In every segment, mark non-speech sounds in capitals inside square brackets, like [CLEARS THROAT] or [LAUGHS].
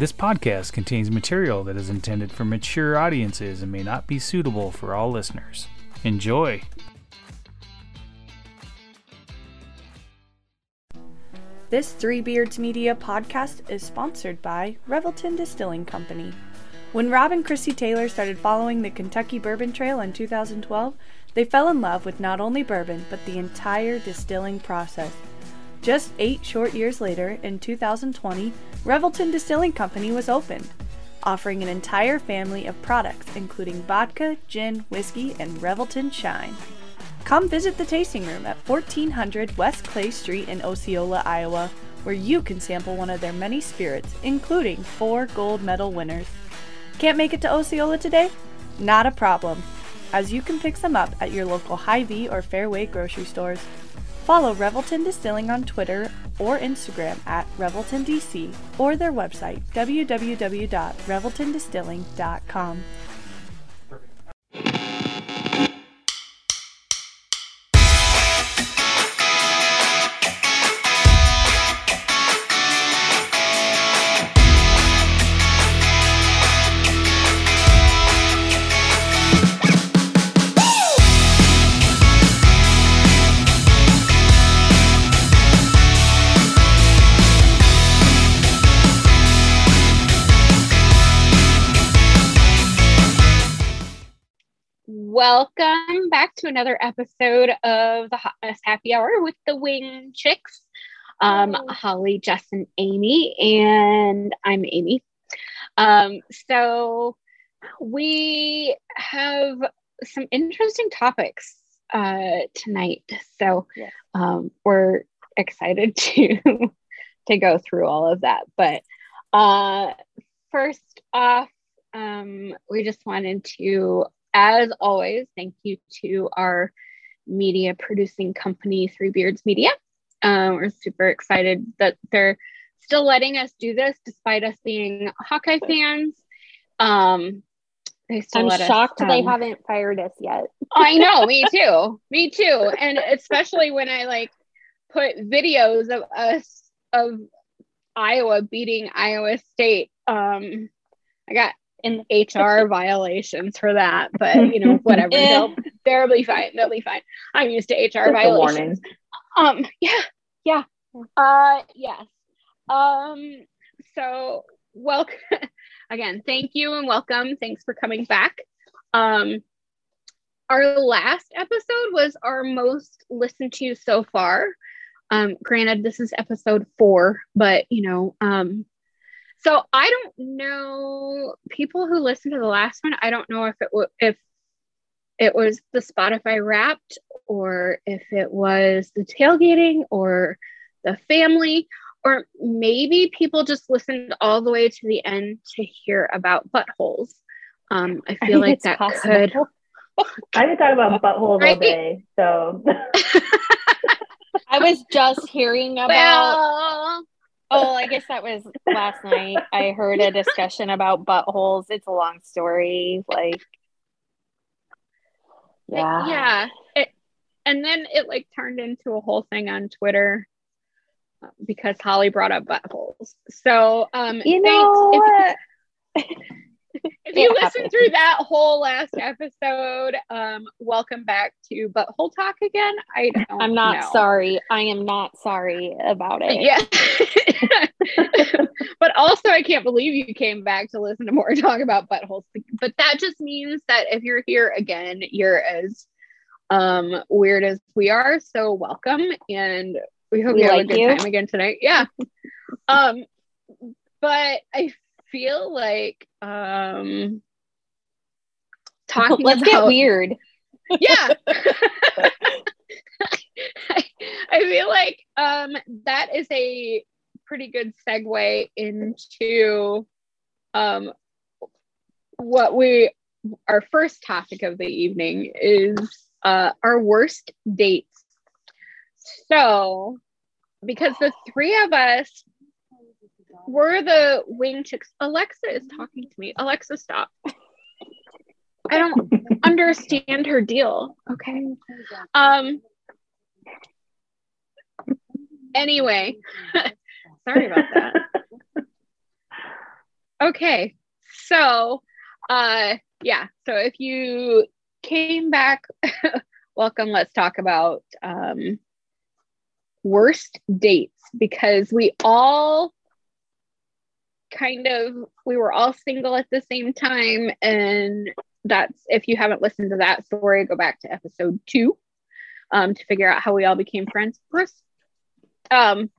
This podcast contains material that is intended for mature audiences and may not be suitable for all listeners. Enjoy! This Three Beards Media podcast is sponsored by Revelton Distilling Company. When Rob and Chrissy Taylor started following the Kentucky Bourbon Trail in 2012, they fell in love with not only bourbon, but the entire distilling process. Just eight short years later, in 2020, Revelton Distilling Company was opened, offering an entire family of products including vodka, gin, whiskey, and Revelton Shine. Come visit the tasting room at 1400 West Clay Street in Osceola, Iowa, where you can sample one of their many spirits, including four gold medal winners. Can't make it to Osceola today? Not a problem, as you can pick some up at your local Hy-Vee or Fairway grocery stores. Follow Revelton Distilling on Twitter or Instagram at ReveltonDC or their website www.reveltondistilling.com. Welcome back to another episode of the Hot Mess Happy Hour with the Wing Chicks. Um, Holly, Jess, and Amy, and I'm Amy. Um, so we have some interesting topics uh, tonight. So um, we're excited [LAUGHS] to to go through all of that. But uh, first off, um, we just wanted to, as always, thank you to our media producing company, Three Beards Media. Um, we're super excited that they're still letting us do this despite us being Hawkeye fans. Um, they still I'm let us, shocked they um, haven't fired us yet. I know, me [LAUGHS] too. Me too. And especially when I like put videos of us of Iowa beating Iowa State. Um I got In HR [LAUGHS] violations for that, but you know, [LAUGHS] whatever. They'll they'll be fine. They'll be fine. I'm used to HR a violations. Um, yeah, yeah. Uh, yes. Um, so welcome [LAUGHS] again. Thank you and welcome. Thanks for coming back. Um, our last episode was our most listened to so far. Um, granted, this is episode four, but you know, um, so I don't know people who listened to the last one. I don't know if it was if it was the Spotify Wrapped or if it was the tailgating or the family, or maybe people just listened all the way to the end to hear about buttholes. Um, I I feel think like it's that possible. could. [LAUGHS] I could talk about buttholes Right. all day. So [LAUGHS] I was just hearing about. Well, oh, I guess that was last night. I heard a discussion about buttholes. It's a long story. Like, yeah, yeah. It, and then it like turned into a whole thing on Twitter because Holly brought up buttholes. So, um, You thanks. know If-? [LAUGHS] if you listen through that whole last episode, um, welcome back to Butthole Talk again. I don't I'm not know. sorry. I am not sorry about it. Yeah. [LAUGHS] but also, I can't believe you came back to listen to more talk about buttholes. But that just means that if you're here again, you're as um, weird as we are. So welcome, and we hope We you have a good you. time again tonight. Yeah. um, but I feel like um, [LAUGHS] talking Let's about get weird. [LAUGHS] yeah I, [LAUGHS] I feel like um that is a pretty good segue into um what we our first topic of the evening is uh our worst dates so because the three of us were the wing chicks alexa is talking to me alexa stop i don't understand her deal. Okay. Um anyway, [LAUGHS] sorry about that. Okay. So, uh, yeah. So if you came back, [LAUGHS] welcome. Let's talk about um, worst dates because we all kind of we were all single at the same time and that's if you haven't listened to that story go back to episode two um, to figure out how we all became friends of course um,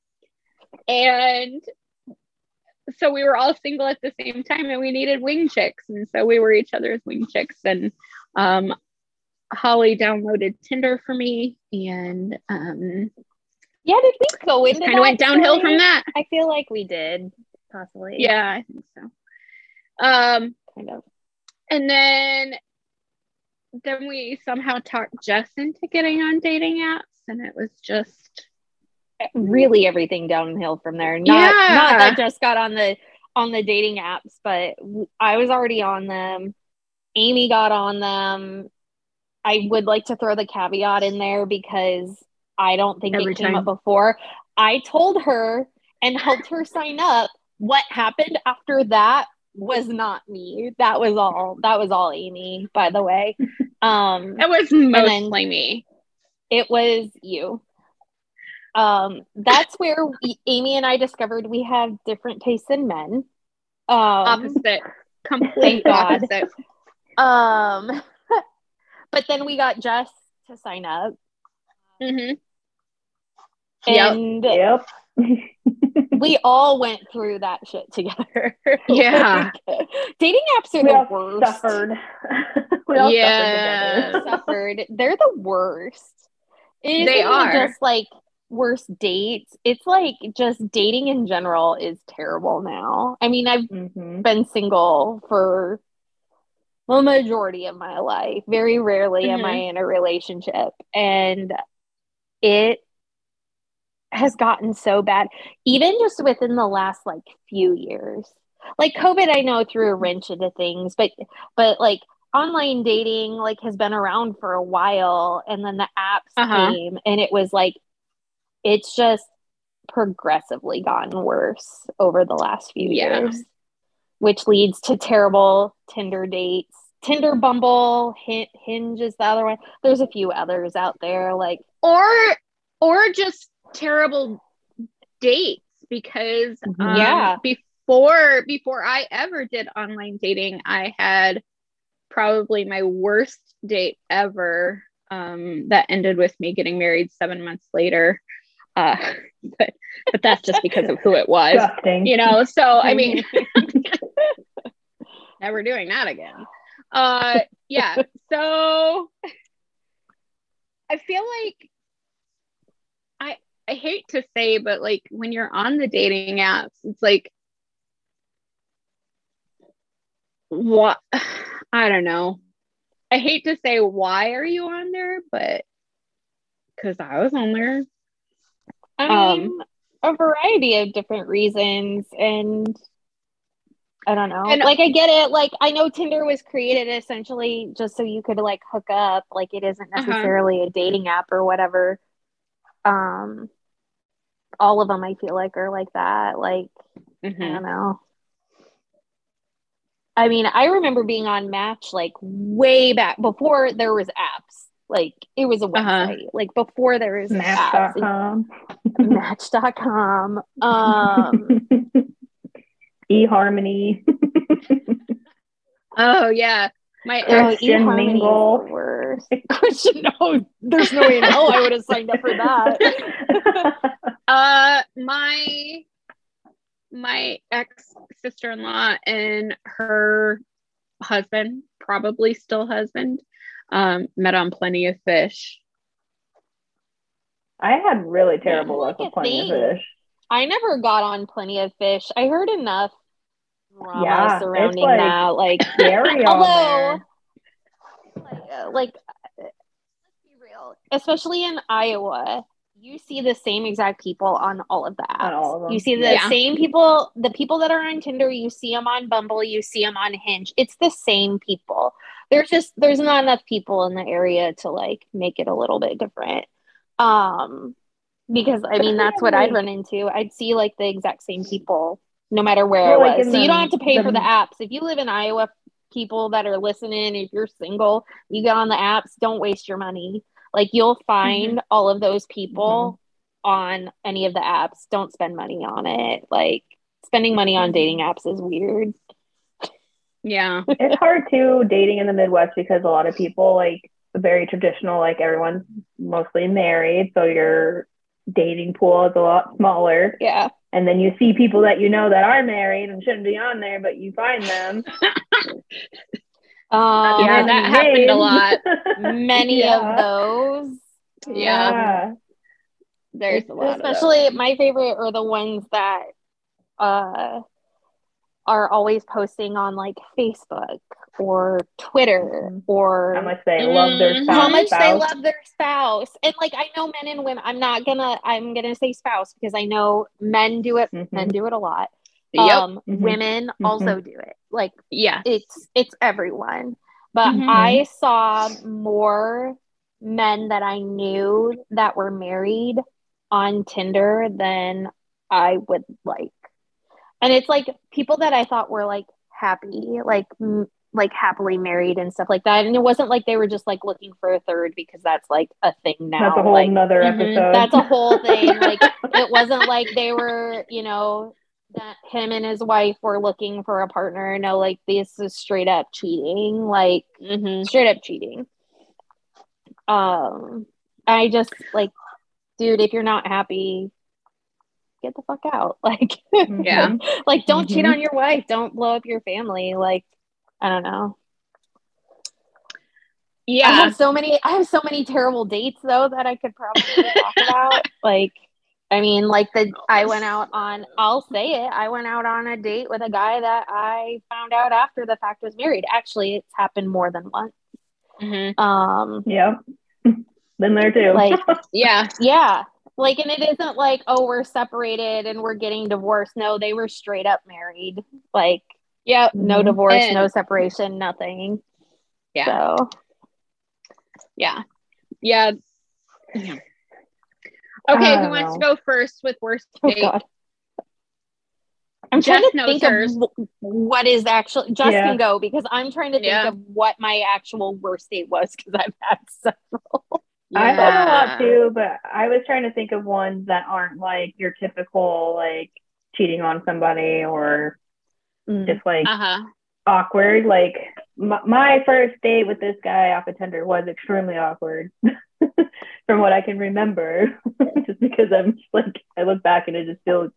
and so we were all single at the same time and we needed wing chicks and so we were each other's wing chicks and um, holly downloaded tinder for me and um, Yeah, did we go into kind of went downhill story? from that. I feel like we did, possibly. yeah i think so um kind of. and then then we somehow talked jess into getting on dating apps and it was just Really, everything downhill from there. Not, Yeah. not that just got on the on the dating apps, but I was already on them. Amy got on them. I would like to throw the caveat in there because I don't think Every it came time. up before. I told her and helped her sign up. What happened after that was not me. That was all. That was all Amy, by the way. [LAUGHS] Um, it was then- mostly me it was you. Um, that's where we, Amy and I discovered we have different tastes in men. Um, opposite complete opposite um, [LAUGHS] but then we got Jess to sign up, Mm-hmm. Yep. and Yep. [LAUGHS] we all went through that shit together. [LAUGHS] Yeah. Like, dating apps are we the worst. suffered. [LAUGHS] we all Yeah. suffered together. suffered. They're the worst. It They are. just like worst dates. It's like just dating in general is terrible now. I mean, I've Mhm. been single for the majority of my life. Very rarely am Mhm. I in a relationship. And it has gotten so bad, even just within the last like few years. Like COVID, I know threw a wrench into things, but but like online dating like has been around for a while and then the apps Uh-huh. came and it was like it's just progressively gotten worse over the last few Yeah. years which leads to terrible tinder dates tinder bumble hinge is the other one there's a few others out there like or or just terrible dates because Mhm. um, Yeah. before before I ever did online dating, I had probably my worst date ever um, that ended with me getting married seven months later. Uh, [LAUGHS] but but that's just because of who it was, Disgusting. you know. So I mean, [LAUGHS] never doing that again. Uh, yeah. So I feel like I hate to say, but like when you're on the dating apps, it's like what [SIGHS] I don't know. I hate to say why are you on there, but because I was on there. i Um, a variety of different reasons and I don't know. And- like I get it. Like I know Tinder was created essentially just so you could like hook up. Like it isn't Uh-huh. necessarily a dating app or whatever. Um all of them I feel like are like that. Like I Mhm. don't know. I mean, I remember being on Match like way back before there was apps. Like it was a Uh-huh. website. Like before there was apps. Match.com. Match.com. Um [LAUGHS] eHarmony. [LAUGHS] Oh yeah, my Oh, Christian is Mingle. Christian, [LAUGHS] no, there's no way in hell I would have signed up for that. [LAUGHS] Uh, my my ex sister in law and her husband, probably still husband, um, met on Plenty of Fish. I had really terrible luck with plenty of fish. I never got on Plenty of Fish. I heard enough drama Yeah, surrounding like- that. Like, [LAUGHS] Scary [LAUGHS] Although- like, uh, like uh, let's be real, especially in Iowa, you see the same exact people on all of the apps. Of. You see the Yeah. same people, the people that are on Tinder, you see them on Bumble, you see them on Hinge. It's the same people. There's just there's not enough people in the area to like make it a little bit different. Um because I mean that's what I'd run into. I'd see like the exact same people no matter where Well, it was. in So you don't have to pay for the- the apps. If you live in Iowa, people that are listening, if you're single, you get on the apps, don't waste your money. Like you'll find mm-hmm. all of those people mm-hmm. on any of the apps. Don't spend money on it. Like spending money on dating mm-hmm. apps is weird. Yeah. it's hard too dating in the Midwest because a lot of people like very traditional, like everyone's mostly married, so your dating pool is a lot smaller. Yeah. And then you see people that you know that are married and shouldn't be on there, but you find them. [LAUGHS] Um, Yeah, that happened a lot. [LAUGHS] many Yeah. of those. Yeah. There's a lot especially my favorite are the ones that uh are always posting on like Facebook or Twitter Mhm. or How much they love their spouse. how much they love their spouse. And like I know men and women, I'm not gonna I'm gonna say spouse because I know men do it, Mhm. men do it a lot. Yep. Um Mhm. women also do it. Like yeah. it's it's everyone. But Mhm. I saw more men that I knew that were married on Tinder than I would like. And it's like people that I thought were like happy, like m- like happily married and stuff like that. And it wasn't like they were just like looking for a third because that's like a thing now. That's a whole like, nother Mhm. episode. that's a whole thing. [LAUGHS] Like it wasn't like they were, you know, that him and his wife were looking for a partner. No, like this is straight up cheating, like hmm straight up cheating. Um, I just like, dude, if you're not happy, get the fuck out. [LAUGHS] Like, Yeah. like don't cheat Mhm. on your wife. Don't blow up your family. Like, I don't know. Yeah. I Yeah. have so many I have so many terrible dates though that I could probably talk [LAUGHS] about. Like I mean, like the I went out on I'll say it, I went out on a date with a guy that I found out after the fact was married. Actually, it's happened more than once. Mhm. Um Yep. [LAUGHS] Been there too. like [LAUGHS] Yeah. yeah. Like and it isn't like, oh, we're separated and we're getting divorced. No, they were straight up married. Like Yep. no Mhm. divorce, And- no separation, nothing. Yeah. So Yeah. Yeah. Okay, who don't wants to go first with worst Oh date? God. I'm Jess trying to knows think hers. of what is actually Jess Yeah. can go because I'm trying to think Yeah. of what my actual worst date was because I've had several. [LAUGHS] I thought a lot too, but I was trying to think of ones that aren't like your typical like cheating on somebody or just like Uh-huh. awkward. Like my, my first date with this guy off of Tinder was extremely awkward, [LAUGHS] from what I can remember. [LAUGHS] just because I'm just like I look back and it just feels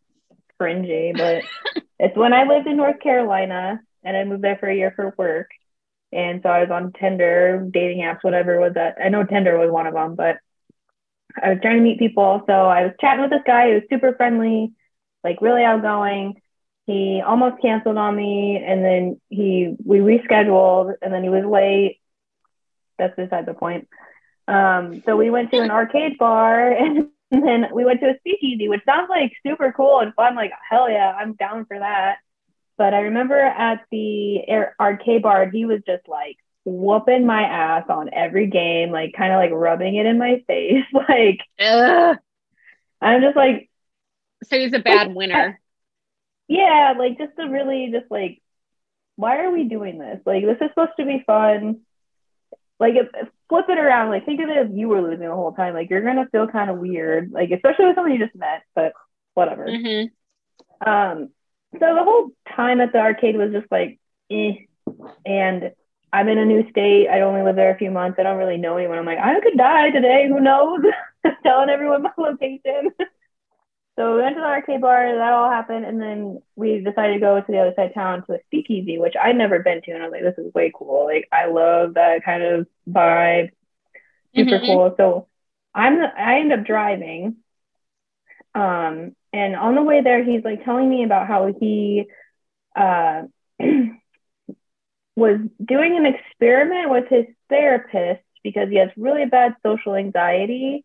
cringy. But [LAUGHS] it's when I lived in North Carolina and I moved there for a year for work, and so I was on Tinder, dating apps, whatever was that. I know Tinder was one of them, but I was trying to meet people. So I was chatting with this guy who was super friendly, like really outgoing he almost canceled on me and then he we rescheduled and then he was late that's beside the point um so we went to an arcade bar [LAUGHS] and then we went to a speakeasy which sounds like super cool and fun like hell yeah i'm down for that but i remember at the air- arcade bar he was just like whooping my ass on every game like kind of like rubbing it in my face [LAUGHS] like Ugh. i'm just like So he's a bad winner. Yeah, like just to really just like, why are we doing this? Like, this is supposed to be fun. Like, if, if- flip it around. Like, think of it if you were losing the whole time. Like, you're gonna feel kind of weird. Like, especially with someone you just met. But whatever. hmm Um, so the whole time at the arcade was just like, eh. And I'm in a new state. I only live there a few months. I don't really know anyone. I'm like, I could die today. Who knows? [LAUGHS] Telling everyone my location. [LAUGHS] so we went to the arcade bar. That all happened, and then we decided to go to the other side of town to a speakeasy, which I'd never been to. And I was like, this is way cool. Like, I love that kind of vibe. Super Mhm. cool. So I'm I end up driving. Um, and on the way there, he's like telling me about how he uh, [CLEARS THROAT] was doing an experiment with his therapist because he has really bad social anxiety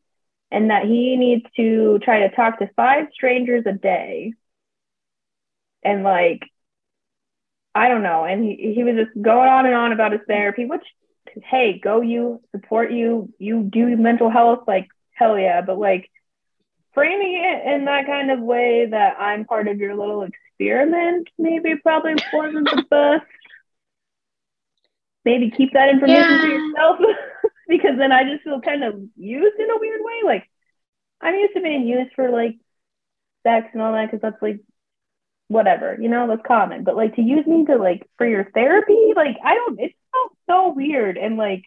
and that he needs to try to talk to five strangers a day. And like, I don't know. And he, he was just going on and on about his therapy, which, hey, go you, support you, you do mental health, like, hell yeah. But like, framing it in that kind of way that I'm part of your little experiment maybe probably wasn't the [LAUGHS] best. Maybe keep that information Yeah. to yourself [LAUGHS] because then I just feel kind of used in a weird way. Like I'm used to being used for like sex and all that because that's like whatever, you know, that's common. But like to use me to like for your therapy, like I don't. It felt so weird and like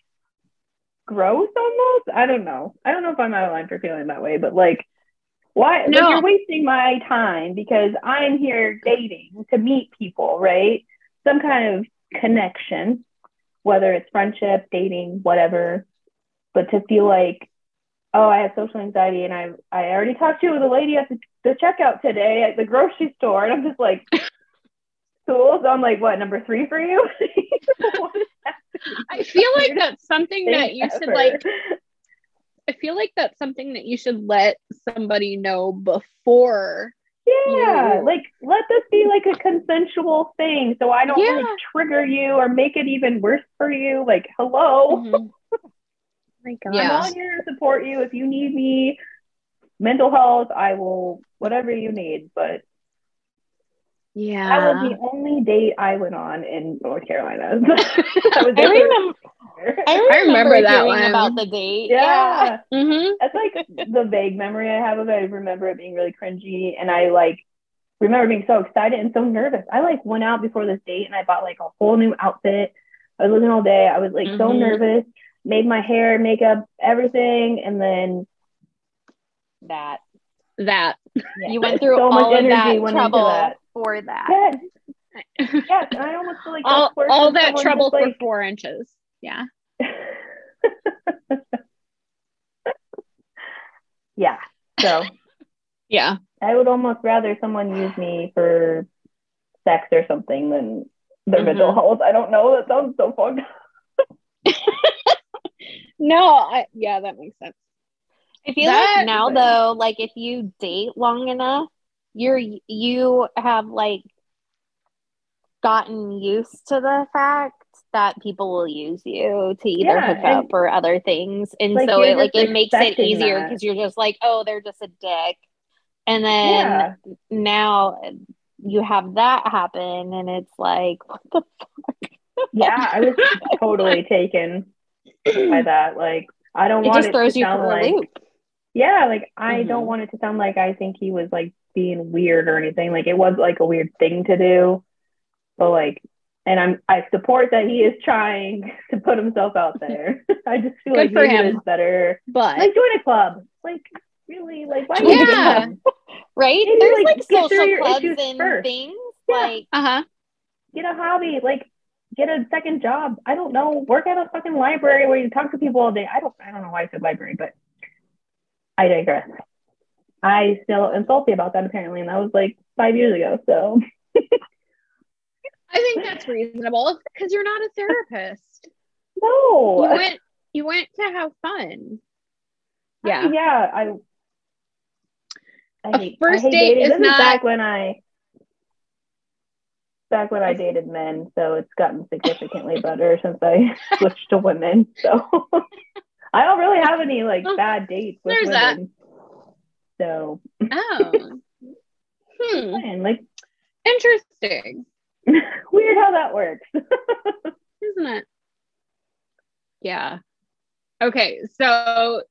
gross almost. I don't know. I don't know if I'm out of line for feeling that way, but like, why? No. Like you're wasting my time because I'm here dating to meet people, right? Some kind of connection, whether it's friendship, dating, whatever. But to feel like, oh, I have social anxiety, and I I already talked to the lady at the, the checkout today at the grocery store, and I'm just like. [LAUGHS] Cool. So I'm like, what, number three for you? [LAUGHS] What is that? I feel like [LAUGHS] that's something that you should ever. like I feel like that's something that you should let somebody know before. Yeah, you- like let this be like a consensual thing, so I don't Yeah. like trigger you or make it even worse for you. Like, hello, Mhm. My God. Yeah. I'm on here to support you. If you need me, mental health, I will whatever you need. But yeah. that was the only date I went on in North Carolina. [LAUGHS] [LAUGHS] that was I remember. I remember, remember that one. about the date. yeah. hmm That's like the vague memory I have of it. I remember it being really cringy, and I like remember being so excited and so nervous. I like went out before this date and I bought like a whole new outfit. I was looking all day. I was like so Mhm. nervous. Made my hair, makeup, everything, and then That That. yeah, you went through so much all of energy that went into trouble that. for that. Yes, [LAUGHS] yes, and I almost feel like all all that trouble for like, four inches. Yeah. [LAUGHS] yeah. So Yeah. I would almost rather someone use me for sex or something than their mental Mhm. health. I don't know. That sounds so fucked up. [LAUGHS] No, I yeah, that makes sense. I feel That- like now though, like if you date long enough, you're you have like gotten used to the fact that people will use you to either Yeah, hook up or other things, and Like, so it like it makes it easier because you're just like, oh, they're just a dick, and then Yeah. now you have that happen, and it's like, [LAUGHS] what the Yeah, I was [LAUGHS] totally taken by that. Like, I don't it want just it throws to you sound for a like, loop. yeah, like I don't Mhm. want it to sound like I think he was like being weird or anything. Like, it was like a weird thing to do, but like, and I'm I support that he is trying [LAUGHS] to put himself out there. [LAUGHS] I just feel Good like for maybe him. it's better. But Like, join a club. Like, really? Like, why? Yeah. would you right? Maybe, There's like, like, social clubs issues and first. things. Yeah. Like uh-huh. get a hobby, like get a second job. I don't know. Work at a fucking library where you talk to people all day. I don't I don't know why I said library, but I digress. I still am salty about that apparently, and that was like five years ago. So [LAUGHS] I think that's reasonable because you're not a therapist. no. You went you went to have fun. Yeah. Yeah. I I A hate, first I date is not- back when I back when I dated men, so it's gotten significantly better since I [LAUGHS] switched to women. So [LAUGHS] I don't really have any like bad dates with There's that. women. So Oh. hmm. man, like Interesting, [LAUGHS] weird how that works. isn't it? Yeah. Okay, so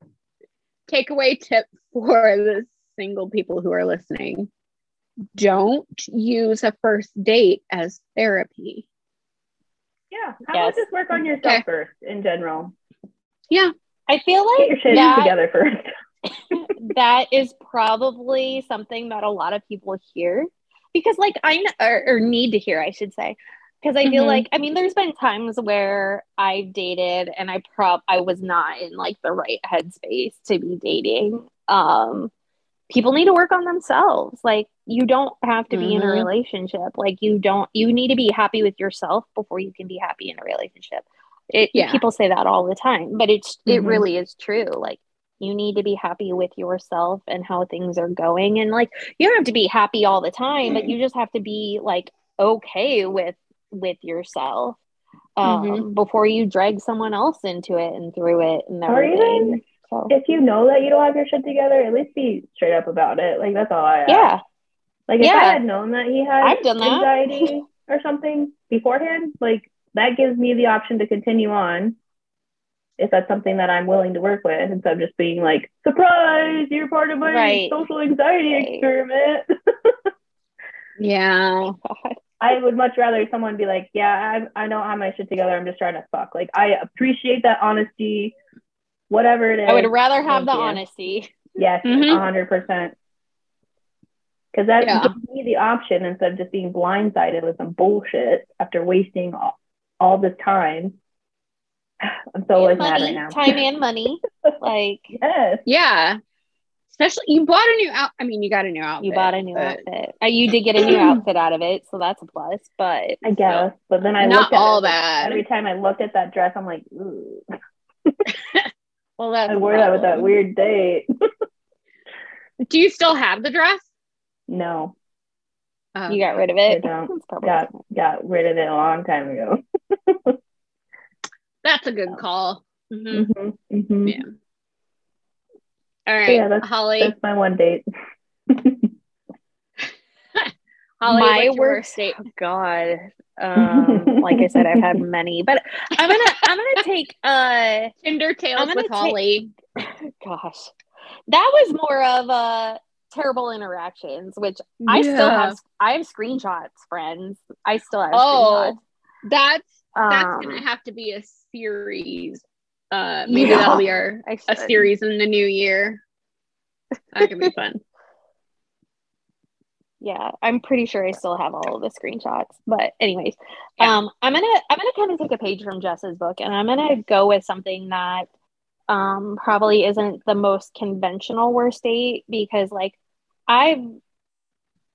takeaway tip for the single people who are listening. Don't use a first date as therapy. yeah. How Yes. about just work on yourself Okay. first in general? Yeah. I feel Get your like shit that, together first. [LAUGHS] that is probably something that a lot of people hear because like I or, or need to hear, I should say. Because I feel Mhm. like I mean there's been times where I've dated and I prob I was not in like the right headspace to be dating. Um people need to work on themselves. Like you don't have to be in a Mhm. relationship. Like you don't you need to be happy with yourself before you can be happy in a relationship. It Yeah. people say that all the time, but it's it Mhm. really is true. Like you need to be happy with yourself and how things are going and like you don't have to be happy all the time, but you just have to be like okay with with yourself um Mhm. before you drag someone else into it and through it and everything. Even So if you know that you don't have your shit together, at least be straight up about it. Like that's all I ask. yeah. Like if I had known that he had I've done that. anxiety or something beforehand, like that gives me the option to continue on if that's something that I'm willing to work with instead of just being like, surprise, you're part of my Right. social anxiety Right. experiment. [LAUGHS] Yeah. Oh God. I would much rather someone be like, yeah, I, I don't have my shit together. I'm just trying to fuck. Like, I appreciate that honesty, whatever it is. I would rather have the you. honesty. Yes, a Mhm. 100%. Because that Yeah. gives me the option instead of just being blindsided with some bullshit after wasting all, all this time. [SIGHS] I'm so like And mad right now. time [LAUGHS] and money. Like yes. Yeah. Especially you bought a new out. I mean, you got a new outfit. you bought a new but outfit. Uh, you did get a new [CLEARS THROAT] outfit out of it, so that's a plus. But I guess. But then I Not looked at all it, like, bad. Every time I looked at that dress, I'm like, ooh. [LAUGHS] Well, that's I a wore that with that weird date. [LAUGHS] Do you still have the dress? no, Oh. you got rid of I it. don't. Got got rid of it a long time ago. [LAUGHS] That's a good call. Mhm. hmm hmm Yeah. All right, yeah, that's- Holly. That's my one date. [LAUGHS] Holly, My worst- worst? God. [LAUGHS] Um, like I said, I've had many, but I'm gonna I'm gonna take uh Tinder tales with take- Holly. [LAUGHS] gosh. That was more of a terrible interactions, which I still have I have screenshots, friends. I still have Oh, that's screenshots. that's Um, gonna have to be a series. Uh, [LAUGHS] maybe Yeah. that'll be our a series in the new year. That could be fun. Yeah, I'm pretty sure I still have all of the screenshots. But anyways, Yeah. um, I'm gonna I'm gonna kind of take a page from Jess's book, and I'm gonna go with something that um probably isn't the most conventional worst date because like I've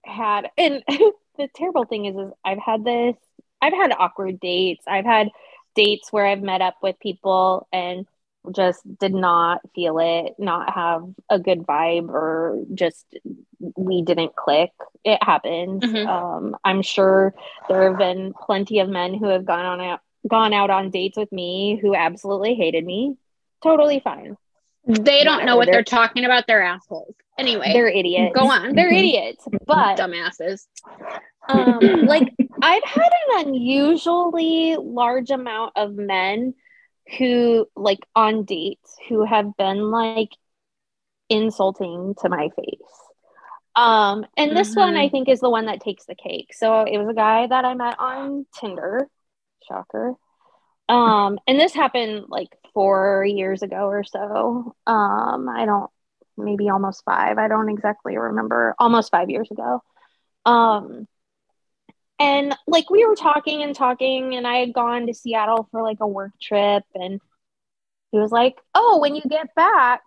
had and [LAUGHS] the terrible thing is is I've had this I've had awkward dates. I've had dates where I've met up with people and just did not feel it, not have a good vibe, or just we didn't click. It happens. Mhm. Um, I'm sure there have been plenty of men who have gone on out, gone out on dates with me who absolutely hated me. Totally fine. They don't know what they're they're- talking about. They're assholes. Anyway, They're idiots. go on. They're idiots. But dumbasses. um, like I've had an unusually large amount of men who like on dates who have been like insulting to my face. Um, and this one Mhm. I think is the one that takes the cake. So it was a guy that I met on Tinder. Shocker. Um, and this happened like four years ago or so. Um, I don't maybe almost five. I don't exactly remember. Almost five years ago. Um, and like we were talking and talking, and I had gone to Seattle for like a work trip, and he was like, "Oh, when you get back,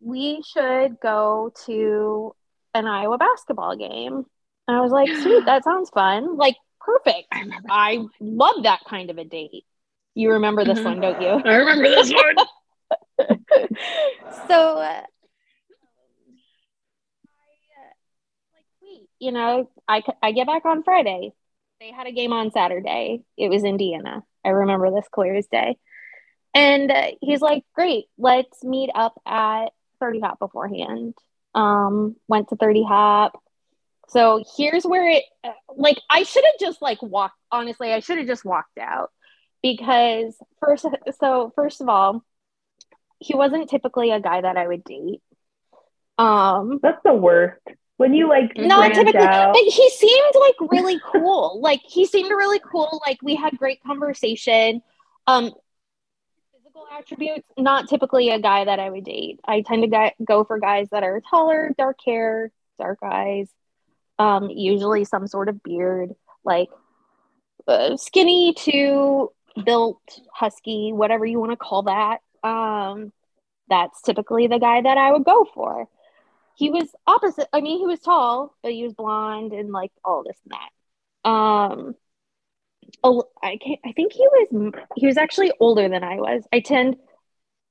we should go to an Iowa basketball game." And I was like, "Sweet, that sounds fun. Like, perfect. I love that kind of a date." You remember this Mhm. one, don't you? I remember this one. [LAUGHS] [LAUGHS] so uh, I, like wait you know I, I get back on friday they had a game on saturday. It was indiana. I remember this clear as day. And uh, he's like great let's meet up at 30 hop beforehand. Um went to 30 hop. So here's where it uh, like i should have just like walked honestly i should have just walked out because first so first of all he wasn't typically a guy that I would date. Um, That's the worst. When you like not typically, out. but he seemed like really cool. like he seemed really cool. Like we had great conversation. Um, physical attributes, not typically a guy that I would date. I tend to guy- go for guys that are taller, dark hair, dark eyes, um, usually some sort of beard, like uh, skinny to built, husky, whatever you want to call that. Um, that's typically the guy that I would go for. He was opposite. I mean, he was tall, but he was blonde and like all this and that. Um, oh, I can't. I think he was. He was actually older than I was. I tend,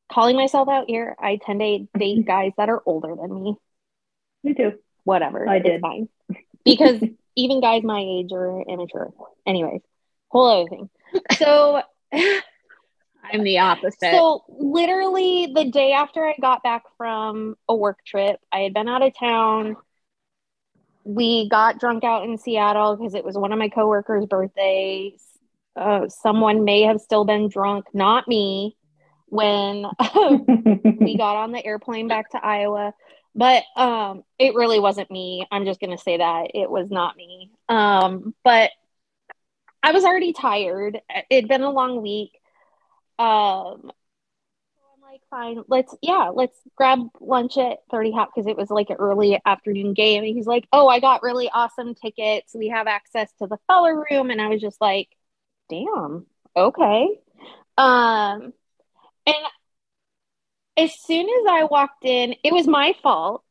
calling myself out here. I tend to date [LAUGHS] guys that are older than me. Me too. Whatever, I it's did. fine [LAUGHS] because even guys my age are immature. Anyways, whole other thing. So. [LAUGHS] I'm the opposite. So literally the day after I got back from a work trip, I had been out of town we got drunk out in Seattle because it was one of my coworkers' birthdays. Uh, someone may have still been drunk, not me, when [LAUGHS] we [LAUGHS] got on the airplane back to Iowa. But um, it really wasn't me. I'm just gonna say that it was not me. Um, but I was already tired. It'd been a long week. Um, I'm like, fine, let's, yeah, let's grab lunch at 30 Hop because it was like an early afternoon game. And he's like, oh, I got really awesome tickets. We have access to the Feller room. And I was just like, damn, okay. Um, and as soon as I walked in, it was my fault.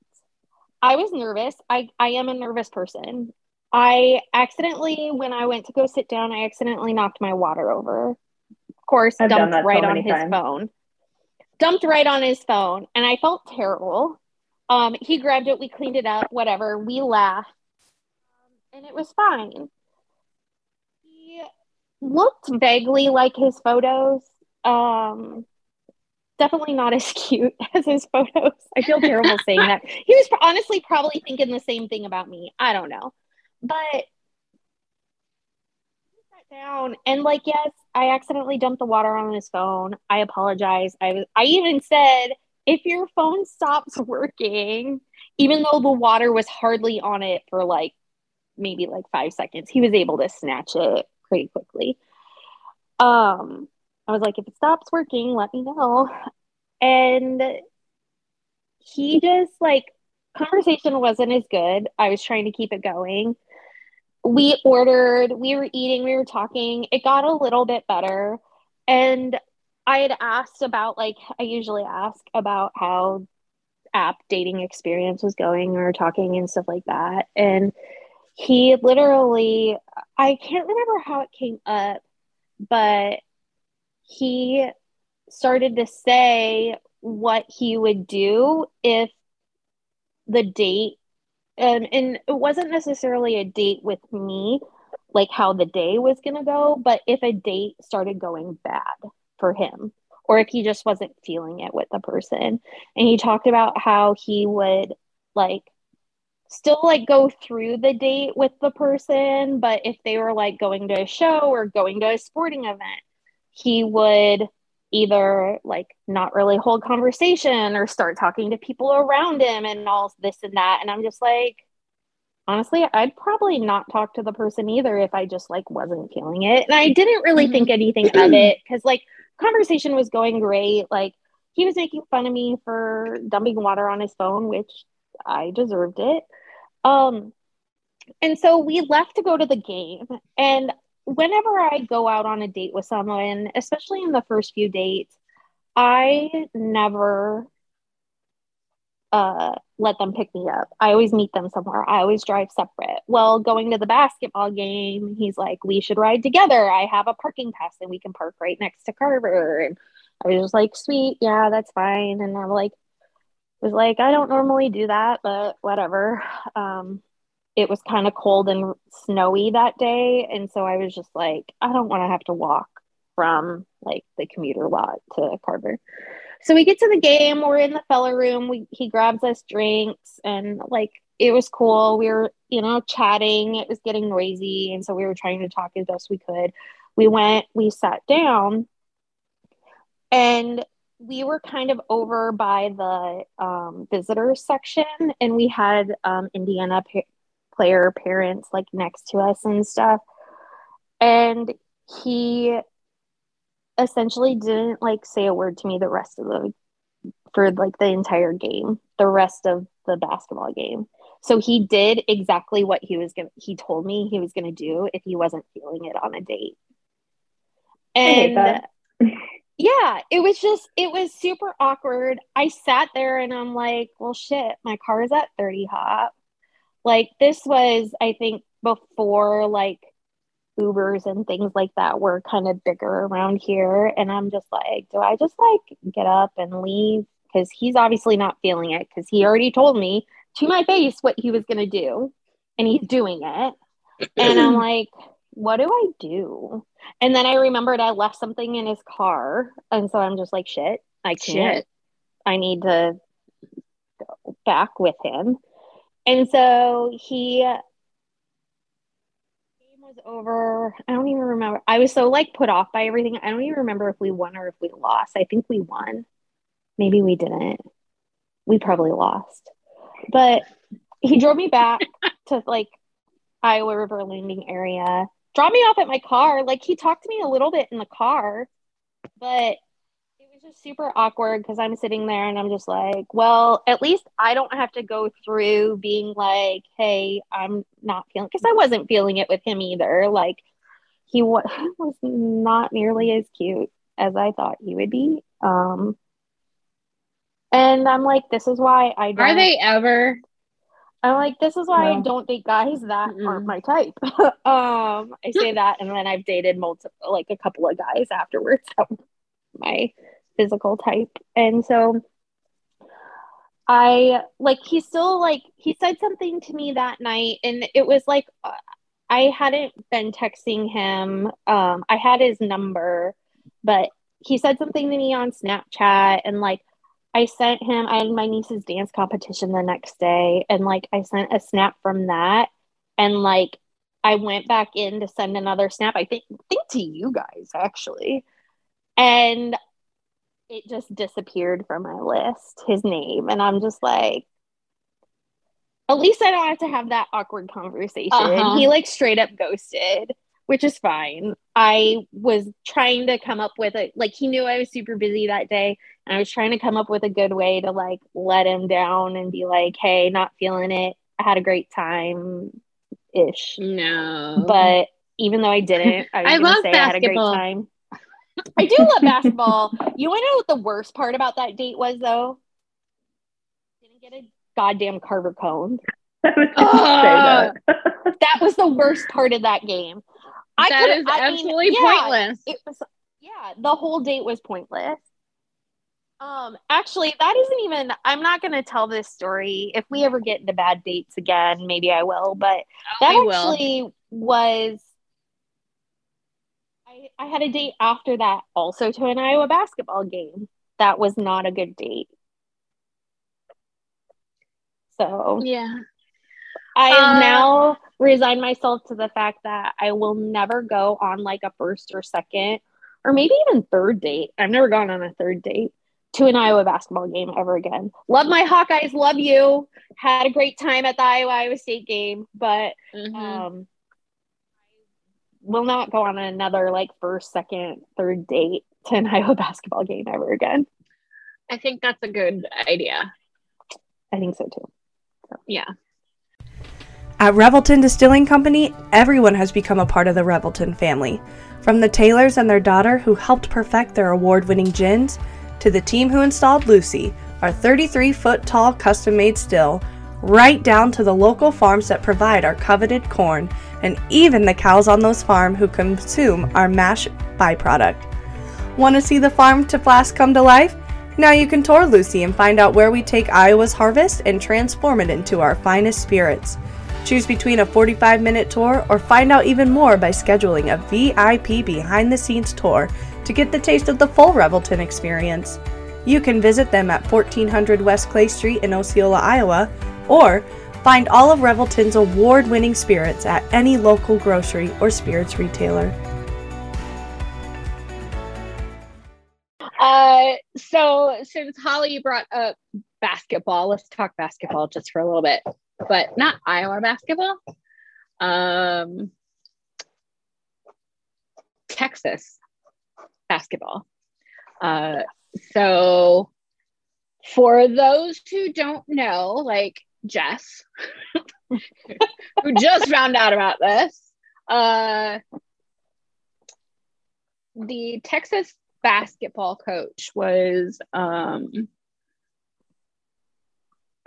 I was nervous. I, I am a nervous person. I accidentally, when I went to go sit down, I accidentally knocked my water over. Course, I've dumped that so right on his times. phone. Dumped right on his phone, and I felt terrible. Um, he grabbed it, we cleaned it up, whatever. We laughed, um, and it was fine. He looked vaguely like his photos. Um, definitely not [LAUGHS] as cute as his photos. I feel terrible saying that. [LAUGHS] He was honestly probably thinking the same thing about me. I don't know. But he sat down and like yes, I accidentally dumped the water on his phone. I apologize. I was I even said if your phone stops working, even though the water was hardly on it for like maybe like 5 seconds, he was able to snatch it pretty quickly. Um I was like, if it stops working, let me know. And he just like conversation wasn't as good. I was trying to keep it going. We ordered, we were eating, we were talking. It got a little bit better. And I had asked about like I usually ask about how app dating experience was going. Were talking and stuff like that. And he literally I can't remember how it came up, but he started to say what he would do if the date um, and it wasn't necessarily a date with me like how the day was going to go but if a date started going bad for him or if he just wasn't feeling it with the person. And he talked about how he would like still like go through the date with the person but if they were like going to a show or going to a sporting event he would either like not really hold conversation or start talking to people around him and all this and that. And i'm just like honestly i'd probably not talk to the person either if i just like wasn't feeling it. And i didn't really Mhm. think anything of it because like conversation was going great. Like he was making fun of me for dumping water on his phone which i deserved it. Um and so we left to go to the game. And whenever I go out on a date with someone, especially in the first few dates, I never uh, let them pick me up. I always meet them somewhere. I always drive separate. Well, going to the basketball game, he's like, we should ride together. I have a parking pass and we can park right next to Carver. And I was just like, sweet, yeah, that's fine. And I'm like, was like, I don't normally do that, but whatever. Um, it was kind of cold and snowy that day and so i was just like i don't want to have to walk from like the commuter lot to carver. So we get to the game we're in the fella room we, he grabs us drinks and like it was cool. We were you know chatting it was getting noisy and so we were trying to talk as best we could. We went we sat down and we were kind of over by the um, visitors section and we had um, indiana player parents like next to us and stuff. And he essentially didn't like say a word to me the rest of the for like the entire game the rest of the basketball game. So he did exactly what he was gonna he told me he was gonna do if he wasn't feeling it on a date. And [LAUGHS] yeah it was just it was super awkward. I sat there and i'm like well shit my car is at 30 hop like this was i think before like ubers and things like that were kind of bigger around here. And i'm just like do i just like get up and leave? Because he's obviously not feeling it because he already told me to my face what he was going to do and he's doing it. And i'm [CLEARS THROAT] like what do i do? And then i remembered i left something in his car and so i'm just like shit i can't. Shit. i need to go back with him And so he game was over. I don't even remember. I was so like put off by everything. I don't even remember if we won or if we lost. I think we won. Maybe we didn't. We probably lost. But he drove me back [LAUGHS] to like Iowa River Landing area, dropped me off at my car. Like he talked to me a little bit in the car, but just super awkward because I'm sitting there and I'm just like, well, at least I don't have to go through being like, hey, I'm not feeling because I wasn't feeling it with him either. Like he wa- [LAUGHS] was not nearly as cute as I thought he would be. Um, and I'm like, this is why I don't. Are they ever? I'm like, this is why I don't date guys that Mm-mm. aren't my type. [LAUGHS] um, I say [LAUGHS] that, and then I've dated multiple, like a couple of guys afterwards were my physical type, and so I like he still like he said something to me that night, and it was like I hadn't been texting him. Um, I had his number, but he said something to me on Snapchat, and like I sent him, I had my niece's dance competition the next day, and like I sent a snap from that, and like I went back in to send another snap. I think think to you guys actually, and it just disappeared from my list. His name, and I'm just like, at least I don't have to have that awkward conversation. Uh-huh. He like straight up ghosted, which is fine. I was trying to come up with a like he knew I was super busy that day and I was trying to come up with a good way to like let him down and be like, "Hey, not feeling it. I had a great time ish." No. But even though I didn't, I [LAUGHS] was I love say I had a great basketball. time. I do love basketball. You want to know what the worst part about that date was, though? Didn't get a goddamn Carver cone. I was just say that. [LAUGHS] That was the worst part of that game. I that could've- is I mean, absolutely yeah, pointless. It was, yeah, the whole date was pointless. Um, actually, that isn't even. I'm not going to tell this story. If we ever get into bad dates again, maybe I will. But that we will. actually was. I I had a date after that, also to an Iowa basketball game. That was not a good date. So yeah. I Uh, now resign myself to the fact that I will never go on like a first or second or maybe even third date. I've never gone on a third date to an Iowa basketball game ever again. Love my Hawkeyes, love you. Had a great time at the Iowa Iowa State game, but Mhm. um will not go on another like first, second, third date to an [LAUGHS] Iowa basketball game ever again. I think that's a good idea. I think so too. Yeah. At Revelton Distilling Company, everyone has become a part of the Revelton family. From the Taylors and their daughter who helped perfect their award winning gins, to the team who installed Lucy, our 33 foot tall custom made still, right down to the local farms that provide our coveted corn, and even the cows on those farms who consume our mash byproduct. Want to see the farm to flask come to life? Now you can tour Lucy and find out where we take Iowa's harvest and transform it into our finest spirits. Choose between a 45 minute tour or find out even more by scheduling a VIP behind the scenes tour to get the taste of the full Revelton experience. You can visit them at 1400 West Clay Street in Osceola, Iowa, or find all of Revelton's award winning spirits at any local grocery or spirits retailer. Uh, so since Holly brought up basketball, let's talk basketball just for a little bit, but not Iowa basketball. Um, Texas basketball. Uh, so for those who don't know, like Jess, [LAUGHS] who just found out about this, uh, the Texas basketball coach was um,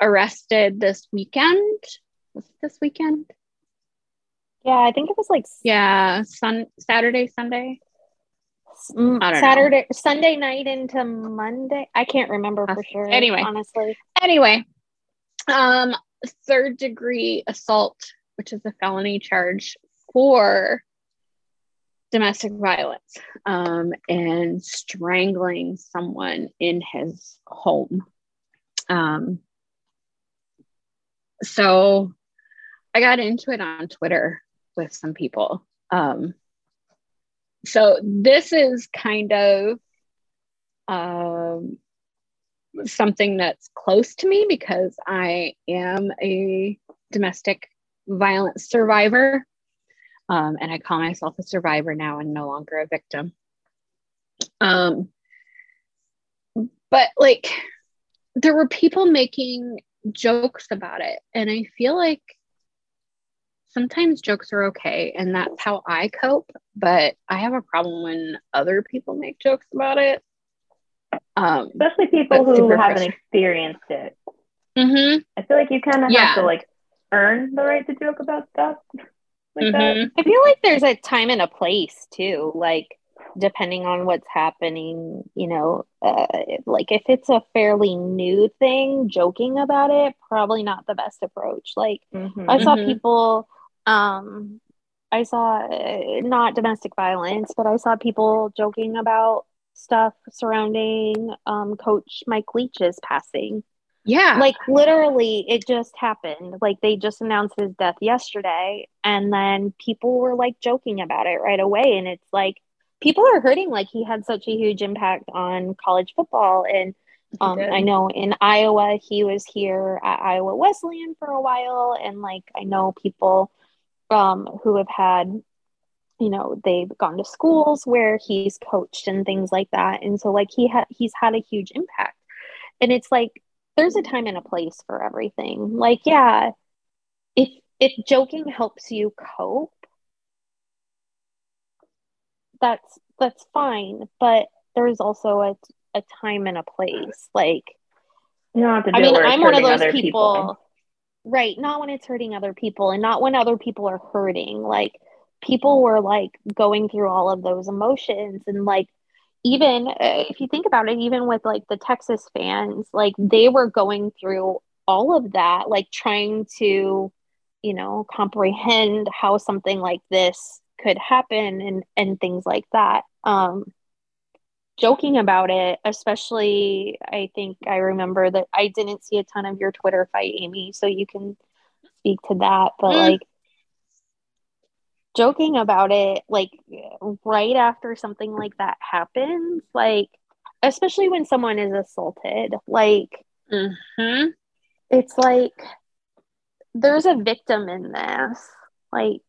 arrested this weekend. Was it this weekend? Yeah, I think it was like Yeah, sun Saturday, Sunday. Mm, I don't know. Saturday, Sunday night into Monday. I can't remember for sure. Anyway. honestly, Anyway, um, third degree assault, which is a felony charge for domestic violence, um, and strangling someone in his home. Um, so I got into it on Twitter with some people. Um, so this is kind of um, something that's close to me because I am a domestic violence survivor. Um, and I call myself a survivor now and no longer a victim. Um, but like, there were people making jokes about it. And I feel like sometimes jokes are okay and that's how I cope, but I have a problem when other people make jokes about it. Um, Especially people who haven't experienced it. Mm-hmm. I feel like you kind of yeah. have to like earn the right to joke about stuff [LAUGHS] like mm-hmm. that. I feel like there's a time and a place too. Like depending on what's happening, you know, uh, like if it's a fairly new thing, joking about it probably not the best approach. Like mm-hmm. I saw mm-hmm. people um I saw uh, not domestic violence, but I saw people joking about stuff surrounding um, Coach Mike Leach's passing. Yeah. Like literally, it just happened. Like they just announced his death yesterday, and then people were like joking about it right away. And it's like people are hurting. Like he had such a huge impact on college football. And um, I know in Iowa, he was here at Iowa Wesleyan for a while. And like I know people um, who have had you know they've gone to schools where he's coached and things like that. And so like he had he's had a huge impact. And it's like there's a time and a place for everything. Like yeah if if joking helps you cope that's that's fine. But there's also a, a time and a place. Like you don't have to do I mean, I'm one of those people, people. Right. Not when it's hurting other people and not when other people are hurting. Like people were like going through all of those emotions and like even uh, if you think about it even with like the texas fans like they were going through all of that like trying to you know comprehend how something like this could happen and and things like that um joking about it especially i think i remember that i didn't see a ton of your twitter fight amy so you can speak to that but mm. like joking about it like right after something like that happens like especially when someone is assaulted like mm-hmm. it's like there's a victim in this like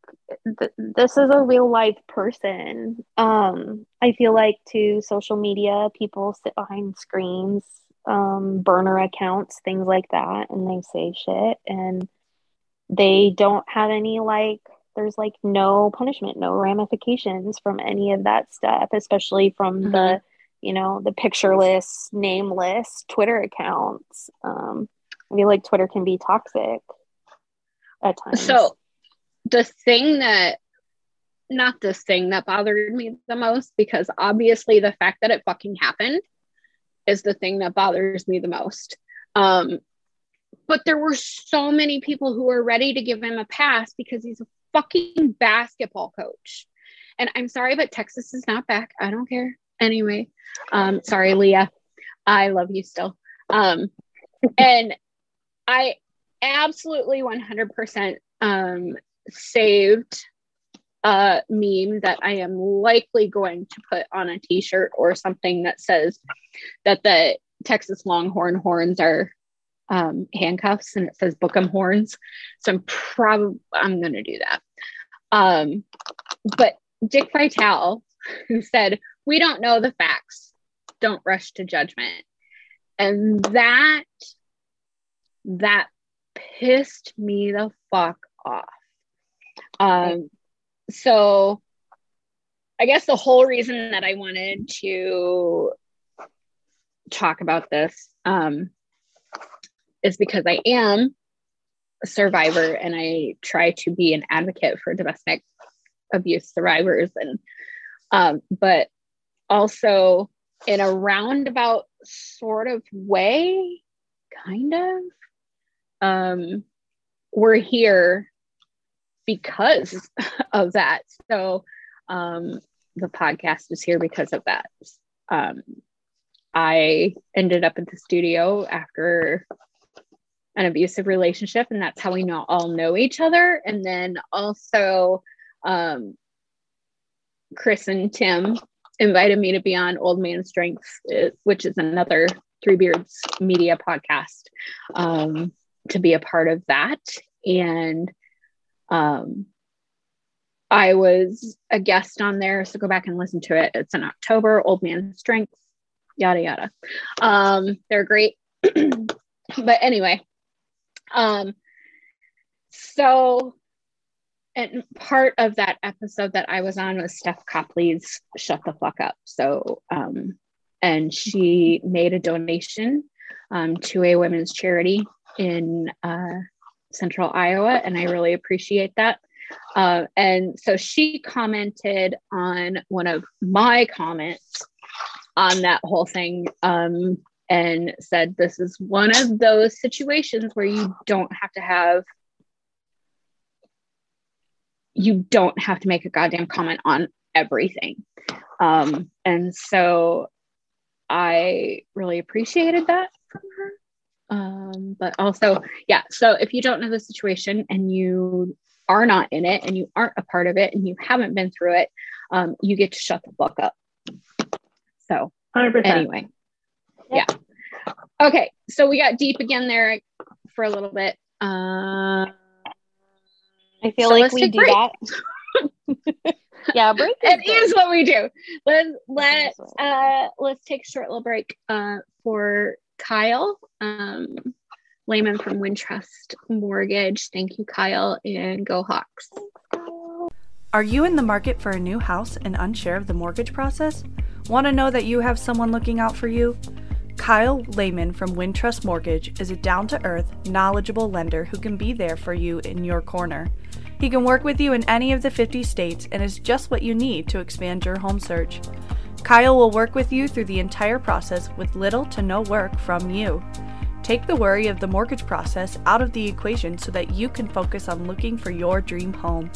th- this is a real life person um i feel like to social media people sit behind screens um burner accounts things like that and they say shit and they don't have any like there's like no punishment, no ramifications from any of that stuff, especially from mm-hmm. the, you know, the pictureless, nameless Twitter accounts. Um, I feel like Twitter can be toxic at times. So the thing that not the thing that bothered me the most because obviously the fact that it fucking happened is the thing that bothers me the most. Um, but there were so many people who were ready to give him a pass because he's a fucking basketball coach. And I'm sorry, but Texas is not back. I don't care. Anyway, um, sorry, Leah. I love you still. Um, and I absolutely 100% um, saved a meme that I am likely going to put on a t shirt or something that says that the Texas Longhorn horns are um, handcuffs and it says book 'em horns. So I'm probably I'm gonna do that. Um, but Dick Vitale, who said, "We don't know the facts. Don't rush to judgment," and that that pissed me the fuck off. Um, so I guess the whole reason that I wanted to talk about this um, is because I am a survivor and I try to be an advocate for domestic abuse survivors and um, but also in a roundabout sort of way, kind of. Um, we're here because [LAUGHS] of that. So um, the podcast is here because of that. Um, I ended up at the studio after an abusive relationship and that's how we know all know each other. And then also um, chris and tim invited me to be on old man strengths which is another three beards media podcast um, to be a part of that. And um, i was a guest on there so go back and listen to it. It's in october old man strengths yada yada. Um, they're great. [CLEARS THROAT] But anyway um, so, and part of that episode that I was on was Steph Copley's Shut the Fuck Up. So, um, and she made a donation um, to a women's charity in uh, central Iowa, and I really appreciate that. Uh, and so she commented on one of my comments on that whole thing. Um, and said this is one of those situations where you don't have to have you don't have to make a goddamn comment on everything. Um, and so i really appreciated that from her. Um, but also yeah so if you don't know the situation and you are not in it and you aren't a part of it and you haven't been through it um, you get to shut the fuck up. So 100%. anyway yeah. Okay, so we got deep again there for a little bit. Uh, I feel So like we do break. that. [LAUGHS] yeah, break. it good. is what we do. Let's let's uh let's take a short little break uh for Kyle, um, Lehman from Wintrust Mortgage. Thank you, Kyle, and go Hawks. Are you in the market for a new house and unsure of the mortgage process? Want to know that you have someone looking out for you? Kyle Lehman from Wintrust Mortgage is a down to earth, knowledgeable lender who can be there for you in your corner. He can work with you in any of the 50 states and is just what you need to expand your home search. Kyle will work with you through the entire process with little to no work from you. Take the worry of the mortgage process out of the equation so that you can focus on looking for your dream home.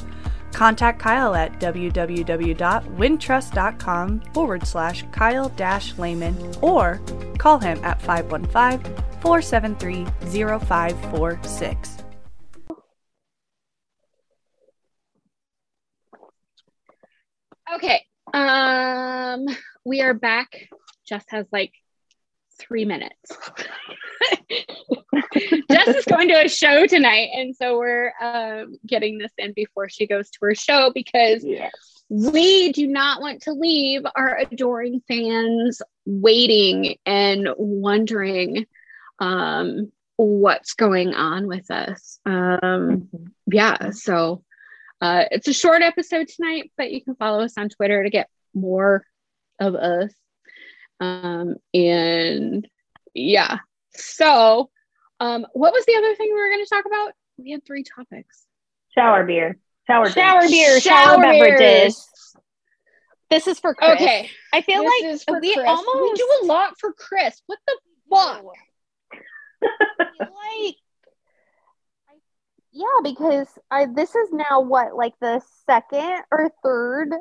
Contact Kyle at www.wintrust.com forward slash Kyle dash Lehman or call him at 515 473 0546. Okay. Um, we are back. Jess has like three minutes. [LAUGHS] Jess is going to a show tonight, and so we're um, getting this in before she goes to her show because Yes. we do not want to leave our adoring fans waiting and wondering um, what's going on with us. Um, yeah, so uh, it's a short episode tonight, but you can follow us on Twitter to get more of us. Um, and yeah, so um, what was the other thing we were going to talk about? We had three topics. Shower beer. Shower, Shower drink. beer, shower, beverages. This is for Chris. Okay, I feel this like we Chris. almost we do a lot for Chris. What the fuck? [LAUGHS] I like yeah, because I this is now what like the second or third